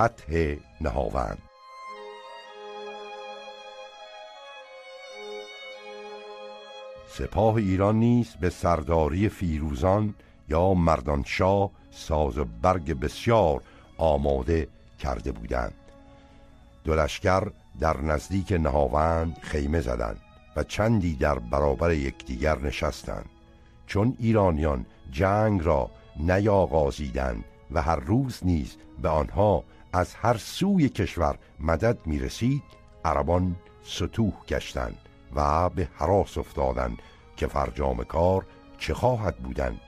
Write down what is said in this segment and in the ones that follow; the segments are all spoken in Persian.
فتح نهاوند. سپاه ایران نیز به سرداری فیروزان یا مردانشاه ساز و برگ بسیار آماده کرده بودند. دلشگر در نزدیک نهاوند خیمه زدند و چندی در برابر یکدیگر نشستند. چون ایرانیان جنگ را نیاغازیدند و هر روز نیز به آنها از هر سوی کشور مدد می رسید عربان ستوه گشتند و به حراس افتادند که فرجام کار چه خواهد بودند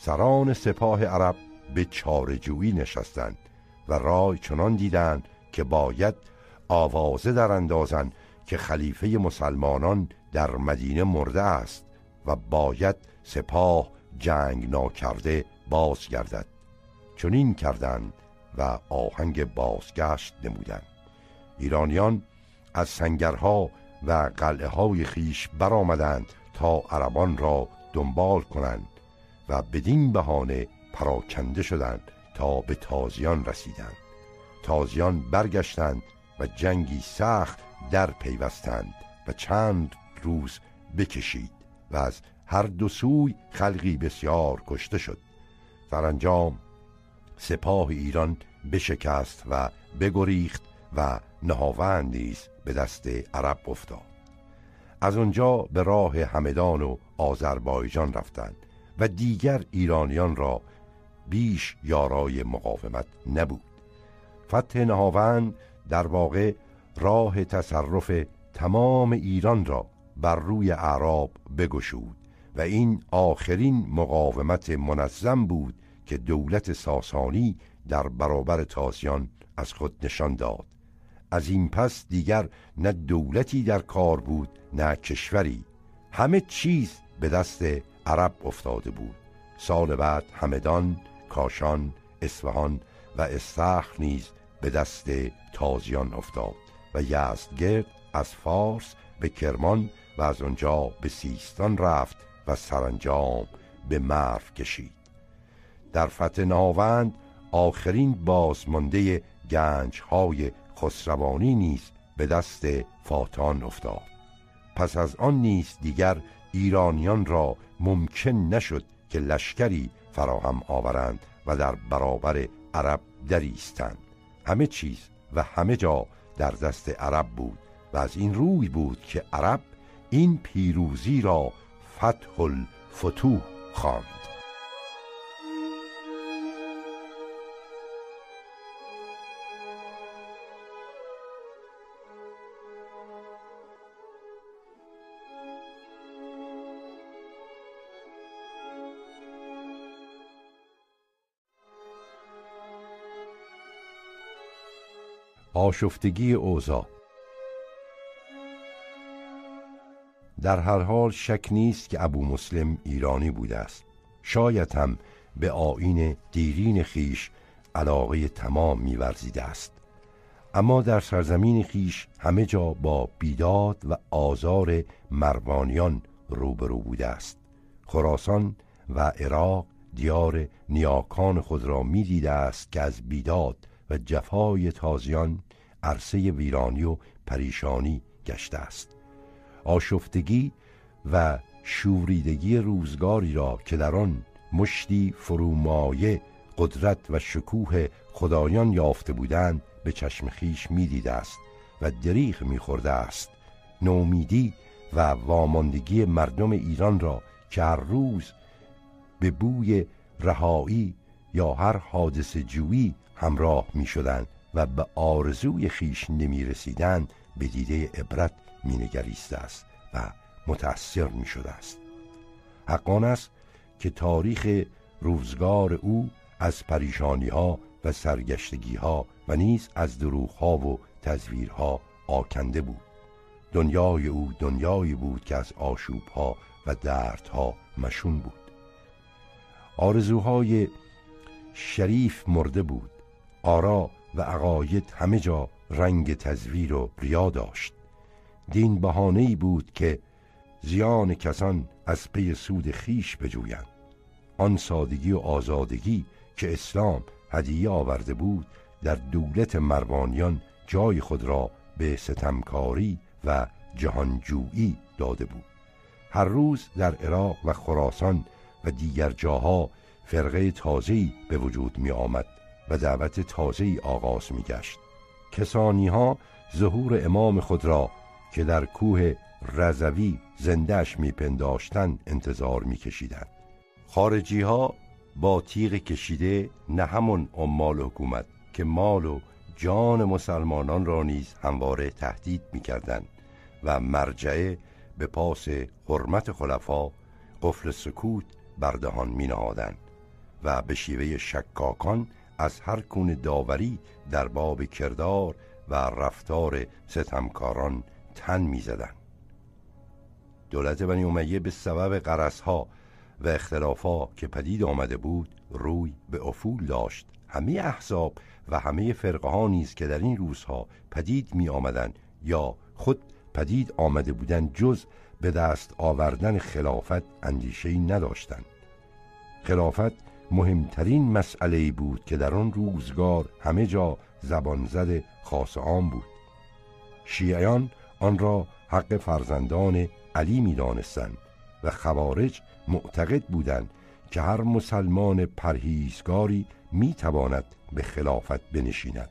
سران سپاه عرب به چارجویی نشستند و رای چنان دیدند که باید آوازه در اندازن که خلیفه مسلمانان در مدینه مرده است و باید سپاه جنگ ناکرده بازگردد. چنین کردند و آهنگ بازگشت نمودند. ایرانیان از سنگرها و قلعه های خیش برآمدند تا عربان را دنبال کنند و بدین بهانه پراکنده شدند تا به تازیان رسیدند. تازیان برگشتند و جنگی سخت در پیوستند و چند روز بکشید و از هر دو سوی خلقی بسیار کشته شد. سرانجام سپاه ایران بشکست و بگریخت و نهاوند نیز به دست عرب افتاد. از آنجا به راه همدان و آذربایجان رفتند و دیگر ایرانیان را بیش یارای مقاومت نبود. فتح نهاوند در واقع راه تصرف تمام ایران را بر روی اعراب بگشود و این آخرین مقاومت منظم بود که دولت ساسانی در برابر تازیان از خود نشان داد. از این پس دیگر نه دولتی در کار بود نه کشوری. همه چیز به دست عرب افتاده بود. سال بعد همدان، کاشان، اصفهان و استخر نیز به دست تازیان افتاد و یزدگرد از فارس به کرمان و از آنجا به سیستان رفت و سرانجام به مرف کشید. در فتح ناوند آخرین بازمانده گنج های خسروانی نیز به دست فاتان افتاد. پس از آن نیز دیگر ایرانیان را ممکن نشد که لشکری فراهم آورند و در برابر عرب دریستند. همه چیز و همه جا در دست عرب بود و از این روی بود که عرب این پیروزی را فتح الفتوح خواند. آشفتگی اوضاع. در هر حال شک نیست که ابو مسلم ایرانی بوده است. شاید هم به آین دیرین خیش علاقه تمام میورزیده است. اما در سرزمین خیش همه جا با بیداد و آزار مروانیان روبرو بوده است. خراسان و عراق دیار نیاکان خود را می‌دیده است که از بیداد و جفای تازیان عرصه ویرانی و پریشانی گشته است. آشفتگی و شوریدگی روزگاری را که در آن مشتی فرومایه قدرت و شکوه خدایان یافته بودند به چشم خیش می‌دیده است و دریغ میخورده است. نومیدی و واماندگی مردم ایران را که هر روز به بوی رهایی یا هر حادث جویی همراه می شدن و به آرزوی خیش نمی رسیدن به دیده عبرت می نگریسته است و متأثر می شده است. حقان است که تاریخ روزگار او از پریشانی ها و سرگشتگی ها و نیز از دروغ ها و تزویرها آکنده بود. دنیای او دنیایی بود که از آشوب ها و دردها مشون بود. آرزوهای شریف مرده بود. آرا و عقاید همه جا رنگ تزویر و ریا داشت. دین بهانه‌ای بود که زیان کسان از پی سود خیش بجویند. آن سادگی و آزادگی که اسلام هدیه آورده بود در دولت مروانیان جای خود را به ستمکاری و جهانجویی داده بود. هر روز در عراق و خراسان و دیگر جاها فرقه تازه‌ای به وجود می آمد و دعوت تازه‌ای آغاز می گشت کسانی ها ظهور امام خود را که در کوه رزوی زندهش میپنداشتند انتظار میکشیدند. خارجی ها با تیغ کشیده نه همون عمال حکومت که مال و جان مسلمانان را نیز همواره تهدید می‌کردند و مرجعه به پاس حرمت خلفا قفل سکوت بردهان می و به شیوه شکاکان از هر کون داوری در باب کردار و رفتار ستمکاران تن می زدن. دولت بنی امیه به سبب قرصها و اختلافا که پدید آمده بود روی به افول داشت همه احزاب و همه فرقه ها نیز که در این روزها پدید می آمدن یا خود پدید آمده بودند جز به دست آوردن خلافت اندیشه نداشتند خلافت مهمترین مسئله بود که در آن روزگار همه جا زبان زد خاص عام بود. شیعیان آن را حق فرزندان علی می دانستند و خوارج معتقد بودند که هر مسلمان پرهیزگاری می تواند به خلافت بنشیند.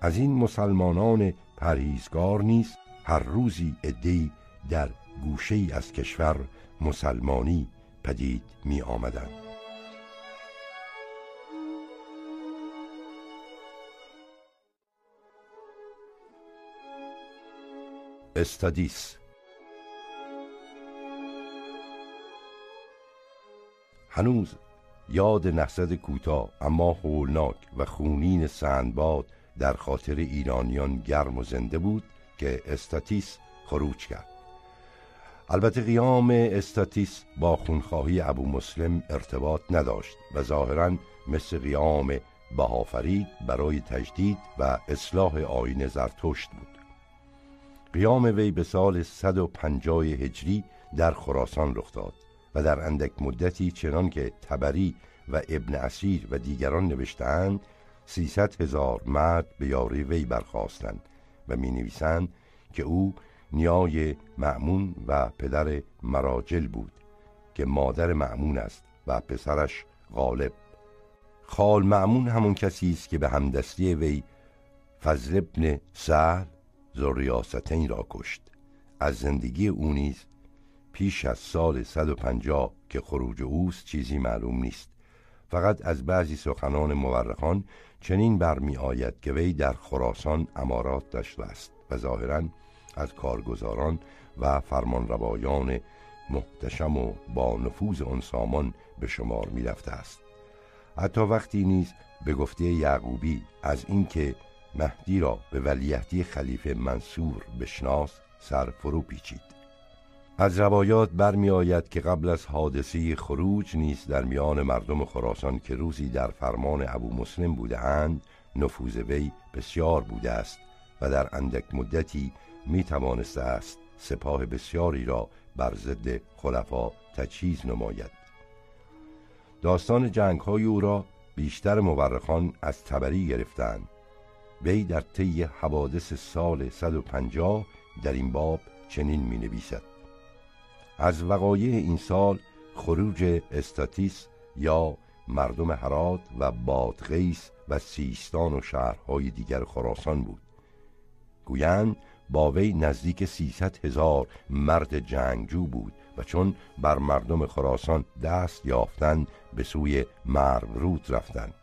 از این مسلمانان پرهیزگار نیست هر روزی ادهی در گوشه از کشور مسلمانی پدید می آمدند استادیس. هنوز یاد نهضت کوتاه اما هولناک و خونین سندباد در خاطر ایرانیان گرم و زنده بود که استاتیس خروج کرد. البته قیام استاتیس با خونخواهی ابو مسلم ارتباط نداشت و ظاهرا مثل قیام بهافرید برای تجدید و اصلاح آین زرتشت بود. قیام وی به سال 150 هجری در خراسان رخ داد و در اندک مدتی چنان که تبری و ابن اسیر و دیگران نوشتهاند سیصد هزار مرد به یاری وی برخواستند و می نویسند که او نیای معمون و پدر مراجل بود که مادر معمون است و پسرش غالب. خال معمون همون کسی است که به همدستی وی فضل ابن سهل زریاستین را کشت. از زندگی او نیز پیش از سال 150 که خروج اوست چیزی معلوم نیست. فقط از بعضی سخنان مورخان چنین برمی آید که وی در خراسان امارات داشته است و ظاهرا از کارگزاران و فرمانروایان محتشم و با نفوذ آن سامان به شمار می رفته است. حتی وقتی نیز به گفته یعقوبی از اینکه مهدی را به ولیهدی خلیفه منصور بشناس سر فرو پیچید. از روایات برمی آید که قبل از حادثه خروج نیست در میان مردم خراسان که روزی در فرمان ابو مسلم بوده اند نفوذ وی بسیار بوده است و در اندک مدتی می توانسته است سپاه بسیاری را بر ضد خلفا تجهیز نماید. داستان جنگ های او را بیشتر مورخان از تبری گرفتند. وی در طی حوادث سال 150 در این باب چنین می نویسد از وقایع این سال خروج استاتیس یا مردم هرات و بادغیس و سیستان و شهرهای دیگر خراسان بود. گویند با وی نزدیک سیصد هزار مرد جنگجو بود و چون بر مردم خراسان دست یافتند به سوی مرورود رفتند.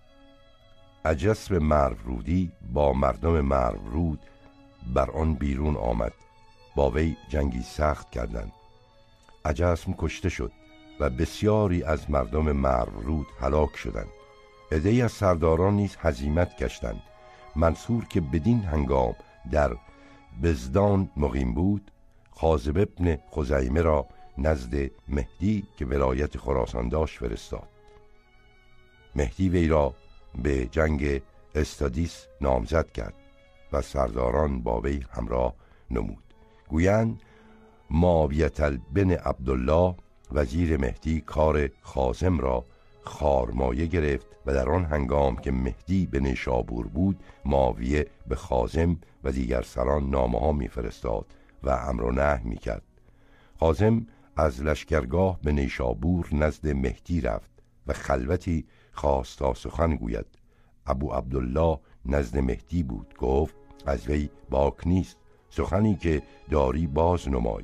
اجسب مرورودی با مردم مرورود بر آن بیرون آمد. با وی جنگی سخت کردند. اجسم کشته شد و بسیاری از مردم مرورود هلاک شدند. عدهای از سرداران نیز هزیمت گشتند. منصور که بدین هنگام در بزدان مقیم بود خازب ابن خزیمه را نزد مهدی که ولایت خراسان داشت فرستاد. مهدی وی را به جنگ استادیس نامزد کرد و سرداران با وی همراه نمود. گویند معاویت بن عبدالله وزیر مهدی کار خازم را خارمایه گرفت و در آن هنگام که مهدی به نیشابور بود ماویه به خازم و دیگر سران نامه ها میفرستاد و امر و نه می‌کرد. خازم از لشکرگاه به نیشابور نزد مهدی رفت. و خلوتی خواست تا سخن گوید. ابو عبدالله نزد مهدی بود گفت از وی باک نیست سخنی که داری باز نمای.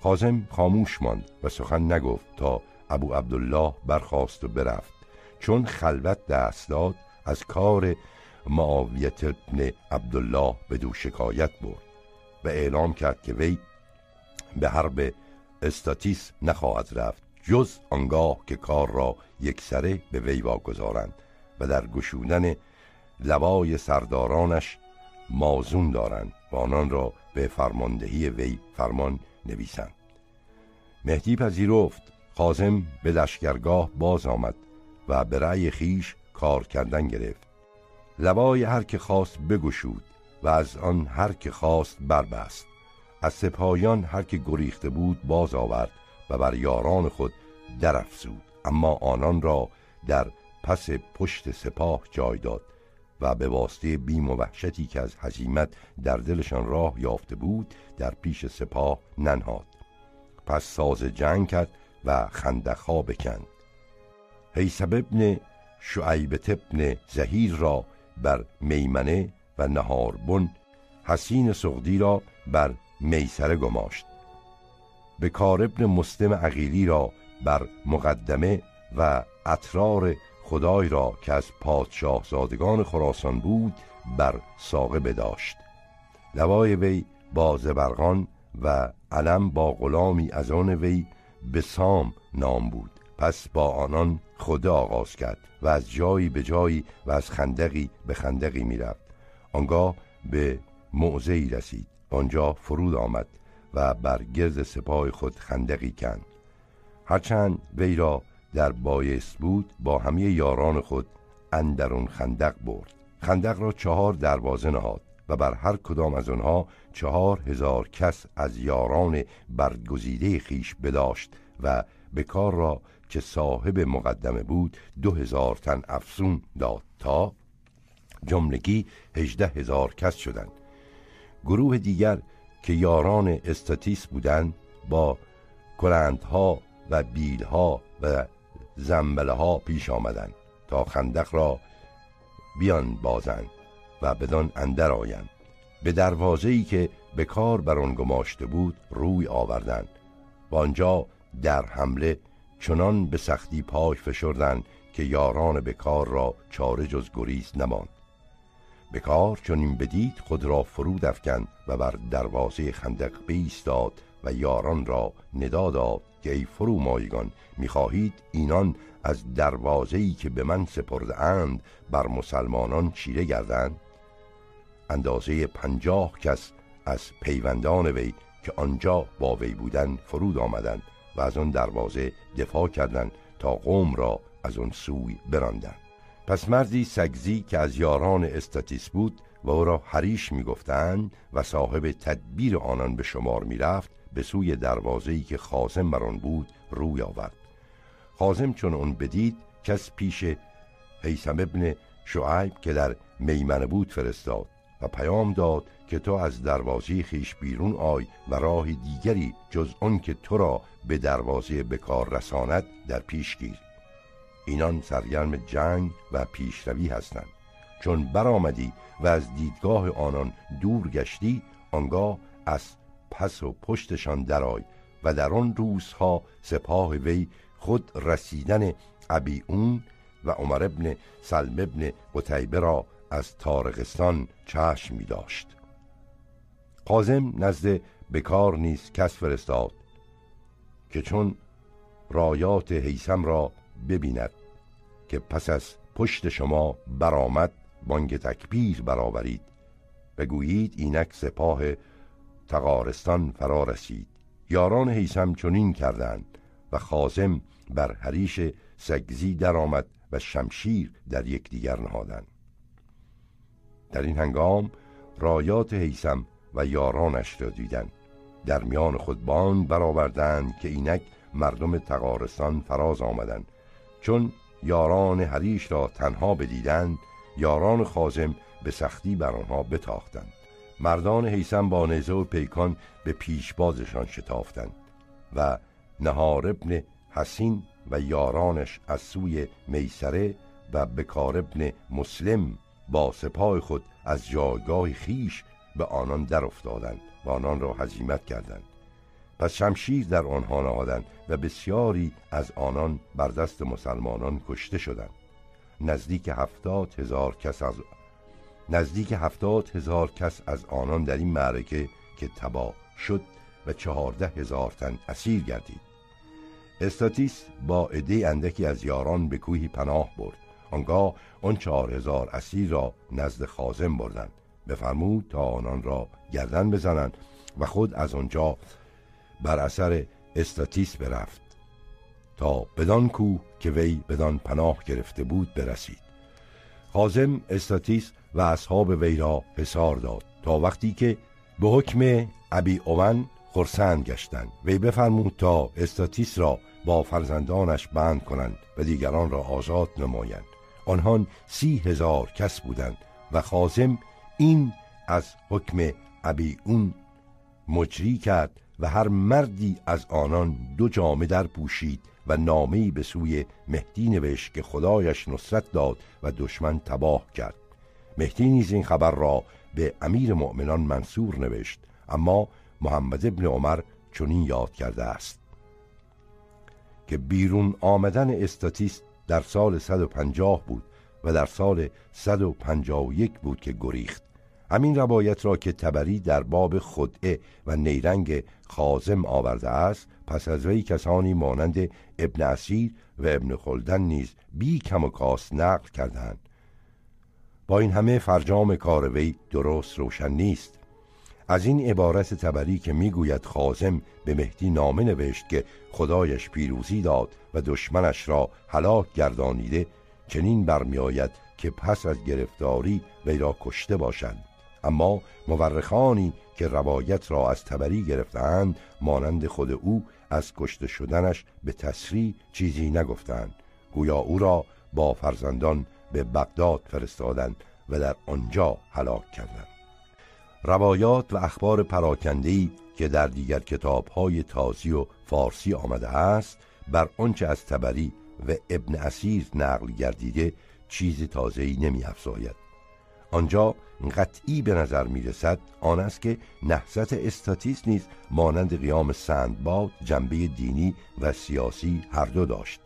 خازم خاموش ماند و سخن نگفت تا ابو عبدالله برخواست و برفت. چون خلوت دست داد از کار معاویت ابن عبدالله به دو شکایت برد و اعلام کرد که وی به حرب استاتیس نخواهد رفت. جز آنگاه که کار را یک سره به وی واگذارند و در گشودن لوای سردارانش مازون دارند و آنان را به فرماندهی وی فرمان نویسند. مهدی پذیرفت. خازم به لشکرگاه باز آمد و به رأی خیش کار کردن گرفت. لوای هر که خواست بگشود و از آن هر که خواست بربست. از سپاهیان هر که گریخته بود باز آورد بر یاران خود درافزود. اما آنان را در پس پشت سپاه جای داد و به واسطه بیم و وحشتی که از هزیمت در دلشان راه یافته بود در پیش سپاه ننهاد. پس ساز جنگ کرد و خندقها بکند. حیسب ابن شعیبت ابن زهیر را بر میمنه و نهاربن حسین سغدی را بر میسره گماشت. به ابن مسلم عقیلی را بر مقدمه و اطرار خدای را که از پادشاه زادگان خراسان بود بر ساقه بداشت. لوای وی با زبرغان و علم با غلامی از آن وی به سام نام بود. پس با آنان خدا آغاز کرد و از جایی به جایی و از خندقی به خندقی می‌رفت. آنگاه به موضعی رسید. آنجا فرود آمد. و بر گرد سپاه خود خندقی کند. هرچند وی را در بایست بود با همه یاران خود اندرون خندق برد. خندق را چهار دروازه نهاد و بر هر کدام از آنها چهار هزار کس از یاران برگزیده خیش بداشت و به کار را که صاحب مقدمه بود دو هزار تن افسون داد تا جملگی هجده هزار کس شدند. گروه دیگر که یاران استاتیس بودند با کلندها و بیلها و زنبله ها پیش آمدند تا خندق را بیان بازند و بدان اندر آیند. به دروازه ای که به کار بر آن گماشته بود روی آوردند. و آنجا در حمله چنان به سختی پای فشردند که یاران به کار را چاره جز گریز نماند. بکار چون این بدید خود را فرود افکند و بر دروازه خندق بیستاد و یاران را ندا داد که ای فرو مایگان می‌خواهید اینان از دروازه‌ای که به من سپرده اند بر مسلمانان چیره گردند؟ اندازه پنجاه کس از پیوندان وی که آنجا با وی بودن فرود آمدند و از آن دروازه دفاع کردند تا قوم را از آن سوی براندند. پس مردی سگزی که از یاران استاتیس بود و او را حریش می‌گفتند و صاحب تدبیر آنان به شمار می‌رفت به سوی دروازه‌ای که خازم بر آن بود روی آورد. خازم چون اون بدید کس پیش حیسم ابن شعیب که در میمنه بود فرستاد و پیام داد که تو از دروازه خیش بیرون آی و راه دیگری جز آن که تو را به دروازه بکار رساند در پیش گیر. اینان سرگرم جنگ و پیشروی هستند. چون برآمدی و از دیدگاه آنان دور گشتی آنگاه از پس و پشتشان درای و در آن روزها سپاه وی خود رسیدن ابیون و عمر ابن سلم ابن قتیبه را از تارقستان چشم می داشت قازم نزد بکار نیز کس فرستاد که چون رایات حیسم را ببیند که پس از پشت شما برآمد بانگ تکبیر برآورید. بگویید اینک سپاه تقارستان فرا رسید. یاران حیسم چنین کردند و خازم بر حریش سگزی درآمد و شمشیر در یکدیگر نهادند. در این هنگام رایات حیسم و یارانش را دیدند. در میان خود بانگ برآوردند که اینک مردم تقارستان فراز آمدند. چون یاران هریش را تنها بدیدند یاران خازم به سختی بر آنها بتاختند. مردان حیسم با نیزه و پیکان به پیشبازشان شتافتند و نهار ابن حسین و یارانش از سوی میسره و بکار ابن مسلم با سپاه خود از جایگاه خیش به آنان در افتادند و آنان را هزیمت کردند. پس شمشیر در آنها نهادند و بسیاری از آنان بر دست مسلمانان کشته شدند. نزدیک هفتاد هزار کس از نزدیک هفتاد هزار کس از آنان در این معرکه که تباه شد و چهارده هزار تن اسیر گردید. استاتیس با عده اندکی از یاران به کوهی پناه برد. آنگاه آن چهار هزار اسیر را نزد خازم بردند. بفرمود تا آنان را گردن بزنند و خود از آنجا بر اثر استاتیس برفت. تا بدان کوه که وی بدان پناه گرفته بود برسید. خازم استاتیس و اصحاب وی را حصار داد. تا وقتی که به حکم ابی اوان خرسند گشتند. وی بفرمود تا استاتیس را با فرزندانش بند کنند و دیگران را آزاد نمایند. آنها سی هزار کس بودند و خازم این از حکم ابی اون مجری کرد و هر مردی از آنان دو جامه در پوشید و نامه‌ای به سوی مهدی نوشت که خدایش نصرت داد و دشمن تباه کرد. مهدی نیز این خبر را به امیر مؤمنان منصور نوشت اما محمد ابن عمر چنین یاد کرده است که بیرون آمدن استاتیست در سال 150 بود و در سال 151 بود که گریخت. همین روایت را که تبری در باب خدعه و نیرنگ خازم آورده است پس از وی کسانی مانند ابن اسیر و ابن خلدن نیز بی کم و کاس نقل کردند با این همه فرجام کار وی درست روشن نیست. از این عبارت تبری که می‌گوید خازم به مهدی نامه نوشت که خدایش پیروزی داد و دشمنش را هلاک گردانیده چنین برمیآید که پس از گرفتاری وی را کشته باشند اما مورخانی که روایت را از تبری گرفتند مانند خود او از کشته شدنش به تصریح چیزی نگفتند. گویا او را با فرزندان به بغداد فرستادند و در آنجا هلاک کردند. روایات و اخبار پراکندهی که در دیگر کتابهای تازی و فارسی آمده است بر آنچه از تبری و ابن اسیر نقل گردیده چیز تازه‌ای نمی افزاید آنجا قطعی به نظر می رسد آن است که نهضت استاتیس نیز مانند قیام سندباد جنبه دینی و سیاسی هر دو داشت.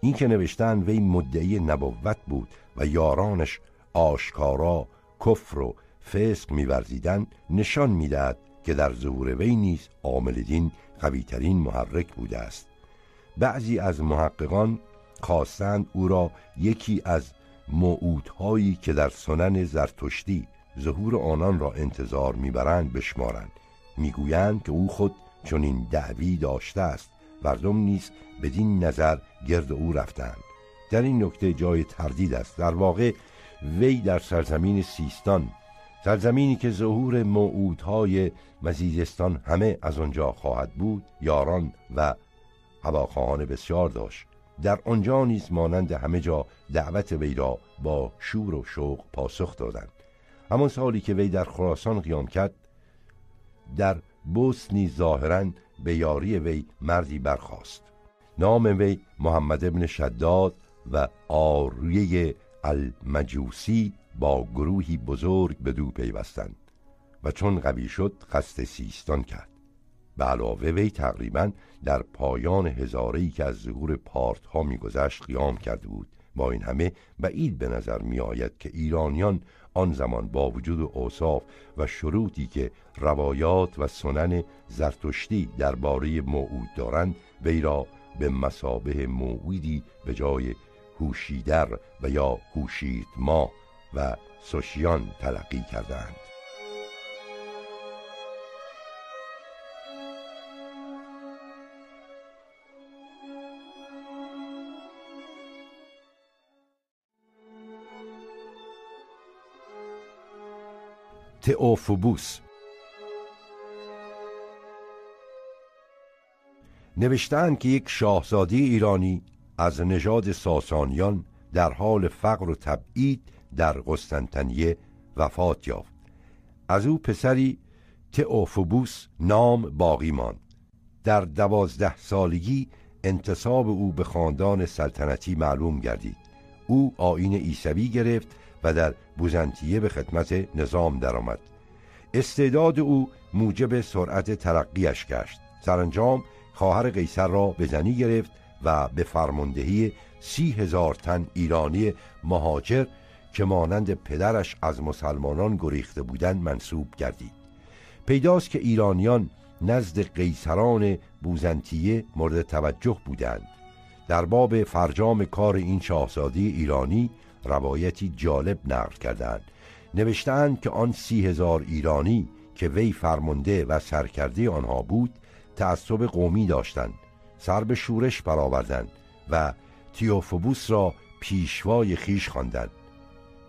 این که نوشتن وی مدعی نبوت بود و یارانش آشکارا کفر و فسق میورزیدند نشان می‌دهد که در ظهور وی نیز عامل دین قویترین محرک بوده است. بعضی از محققان خواستند او را یکی از موعودهایی که در سنن زرتشتی ظهور آنان را انتظار می‌برند بشمارند. می‌گویند که او خود چون این دعوی داشته است. مردم نیز بدین نظر گرد او رفتند. در این نکته جای تردید است. در واقع وی در سرزمین سیستان سرزمینی که ظهور موعودهای مزیدستان همه از آنجا خواهد بود یاران و هواخواهان بسیار داشت. در آنجا نیز مانند همه جا دعوت وی را با شور و شوق پاسخ دادند. همان سالی که وی در خراسان قیام کرد در بوس نیز ظاهرا به یاری وی مردی برخاست. نام وی محمد ابن شداد و آریه المجوسی با گروهی بزرگ به دو پیوستند و چون قوی شد قصد سیستان کرد. به علاوه وی تقریبا در پایان هزارهی که از ظهور پارت ها میگذشت قیام کرده بود. با این همه بعید به نظر می آید که ایرانیان آن زمان با وجود اوصاف و شروطی که روایات و سنن زرتشتی درباره موعود دارند وی را به مسابه موعودی به جای هوشیدر و یا هوشید ما و سوشیان تلقی کردند تئوفوبوس نوشتن که یک شاهزاده ایرانی از نژاد ساسانیان در حال فقر و تبعید در قسطنطنیه وفات یافت. از او پسری تئوفوبوس نام باقی ماند. در دوازده سالگی انتصاب او به خاندان سلطنتی معلوم گردید. او آین عیسوی گرفت و در بوزنتیه به خدمت نظام درآمد. استعداد او موجب سرعت ترقیش گشت. سرانجام خواهر قیصر را به زنی گرفت و به فرماندهی سی هزار تن ایرانی مهاجر که مانند پدرش از مسلمانان گریخته بودند منصوب گردید. پیداست که ایرانیان نزد قیصران بوزنتیه مورد توجه بودند. در باب فرجام کار این شاهزاده ایرانی روایتی جالب نقل کردند. نوشتند که آن سی هزار ایرانی که وی فرمانده و سرکرده آنها بود تعصب قومی داشتند. سر به شورش برآوردند و تیوفوبوس را پیشوای خیش خواندند.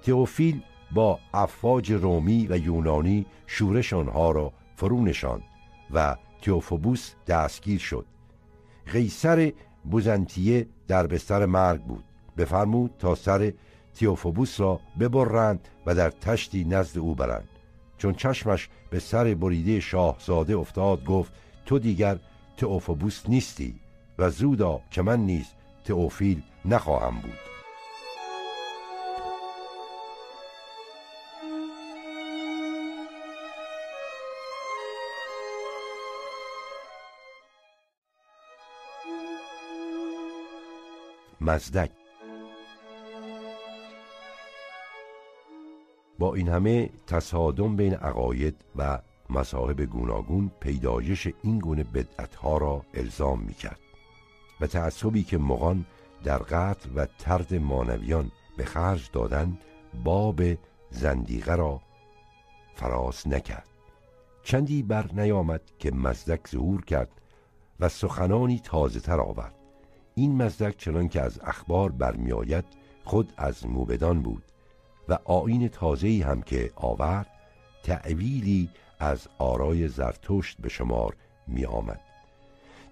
تئوفیل با افواج رومی و یونانی شورش آنها را فرو نشاند و تیوفوبوس دستگیر شد. قیصر بوزنتیه در بستر مرگ بود. بفرمود تا سر تیوفوبوس را ببرند و در تشتی نزد او برند. چون چشمش به سر بریده شاهزاده افتاد گفت تو دیگر تئوفوبوس نیستی و زودا که من نیز تئوفیل نخواهم بود. مزدک با این همه تصادم بین عقاید و مذاهب گوناگون پیدایش این گونه بدعتها را الزام می کرد و تعصبی که مغان در قتل و ترد مانویان به خرج دادن باب زندیقه را فراز نکرد. چندی بر نیامد که مزدک ظهور کرد و سخنانی تازه تر آورد. این مزدک چنان که از اخبار برمیآید خود از موبدان بود. و آین تازه‌ای هم که آورد تعویلی از آرای زرتشت به شمار می آمد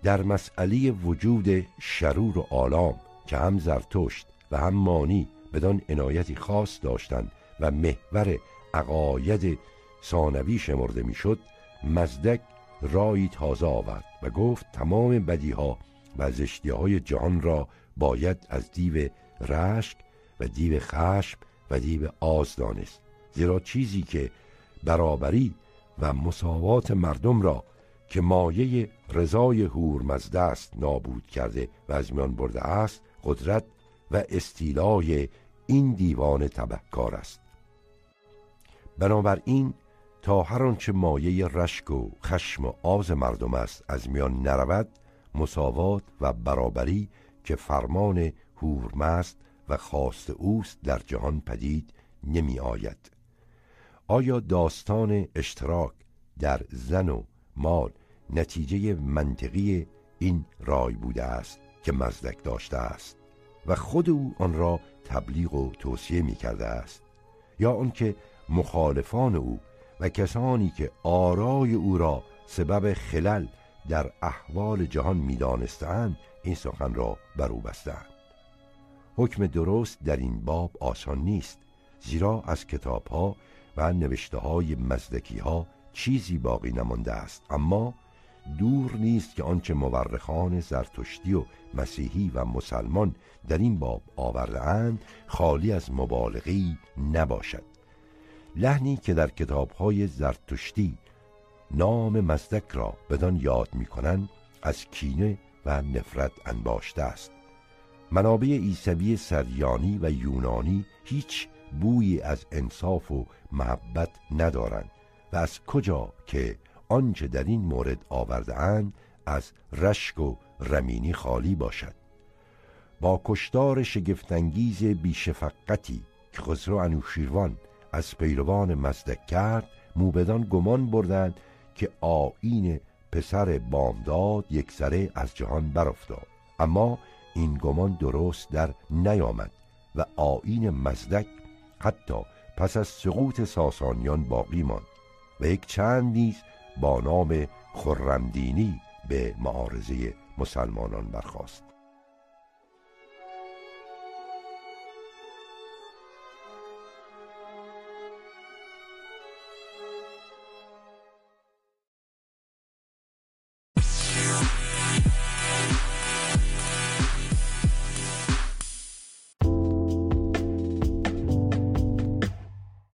در مسئله وجود شرور و آلام که هم زرتشت و هم مانی بدان عنایتی خاص داشتند و محور عقاید ثانوی شمرده می‌شد مزدک رایی تازه آورد و گفت تمام بدیها و زشتی های جهان را باید از دیو رشک و دیو خشم و دیو آز دانست زیرا چیزی که برابری و مساوات مردم را که مایه رضای هورمزده است نابود کرده و از میان برده است قدرت و استیلای این دیوان تبهکار است. بنابراین تا هر آنچه مایه رشک و خشم و آز مردم است از میان نرود مساوات و برابری که فرمان هورمست و خواست اوست در جهان پدید نمی آید. آیا داستان اشتراک در زن و مال نتیجه منطقی این رای بوده است که مزدک داشته است و خود او آن را تبلیغ و توصیه می کرده است؟ یا آنکه مخالفان او و کسانی که آرای او را سبب خلل در احوال جهان می‌دانستند این سخن را بر او بستند حکم درست در این باب آسان نیست زیرا از کتاب ها و نوشته های مزدکی ها چیزی باقی نمانده است. اما دور نیست که آنچه مورخان زرتشتی و مسیحی و مسلمان در این باب آورده خالی از مبالغی نباشد. لحنی که در کتاب های زرتشتی نام مزدک را بدان یاد می‌کنند از کینه و نفرت انباشته است. منابع عیسوی سریانی و یونانی هیچ بویی از انصاف و محبت ندارند و از کجا که آنچه در این مورد آورده اند از رشک و رمینی خالی باشد. با کشتار شگفتانگیز بیشفقتی که خسرو انوشیروان از پیروان مزدک کرد موبدان گمان بردند که آین پسر بامداد یک سره از جهان برافتاد. اما این گمان درست در نیامد و آین مزدک حتی پس از سقوط ساسانیان باقی ماند و یک چند نیز با نام خرمدینی به معارضه مسلمانان برخاست.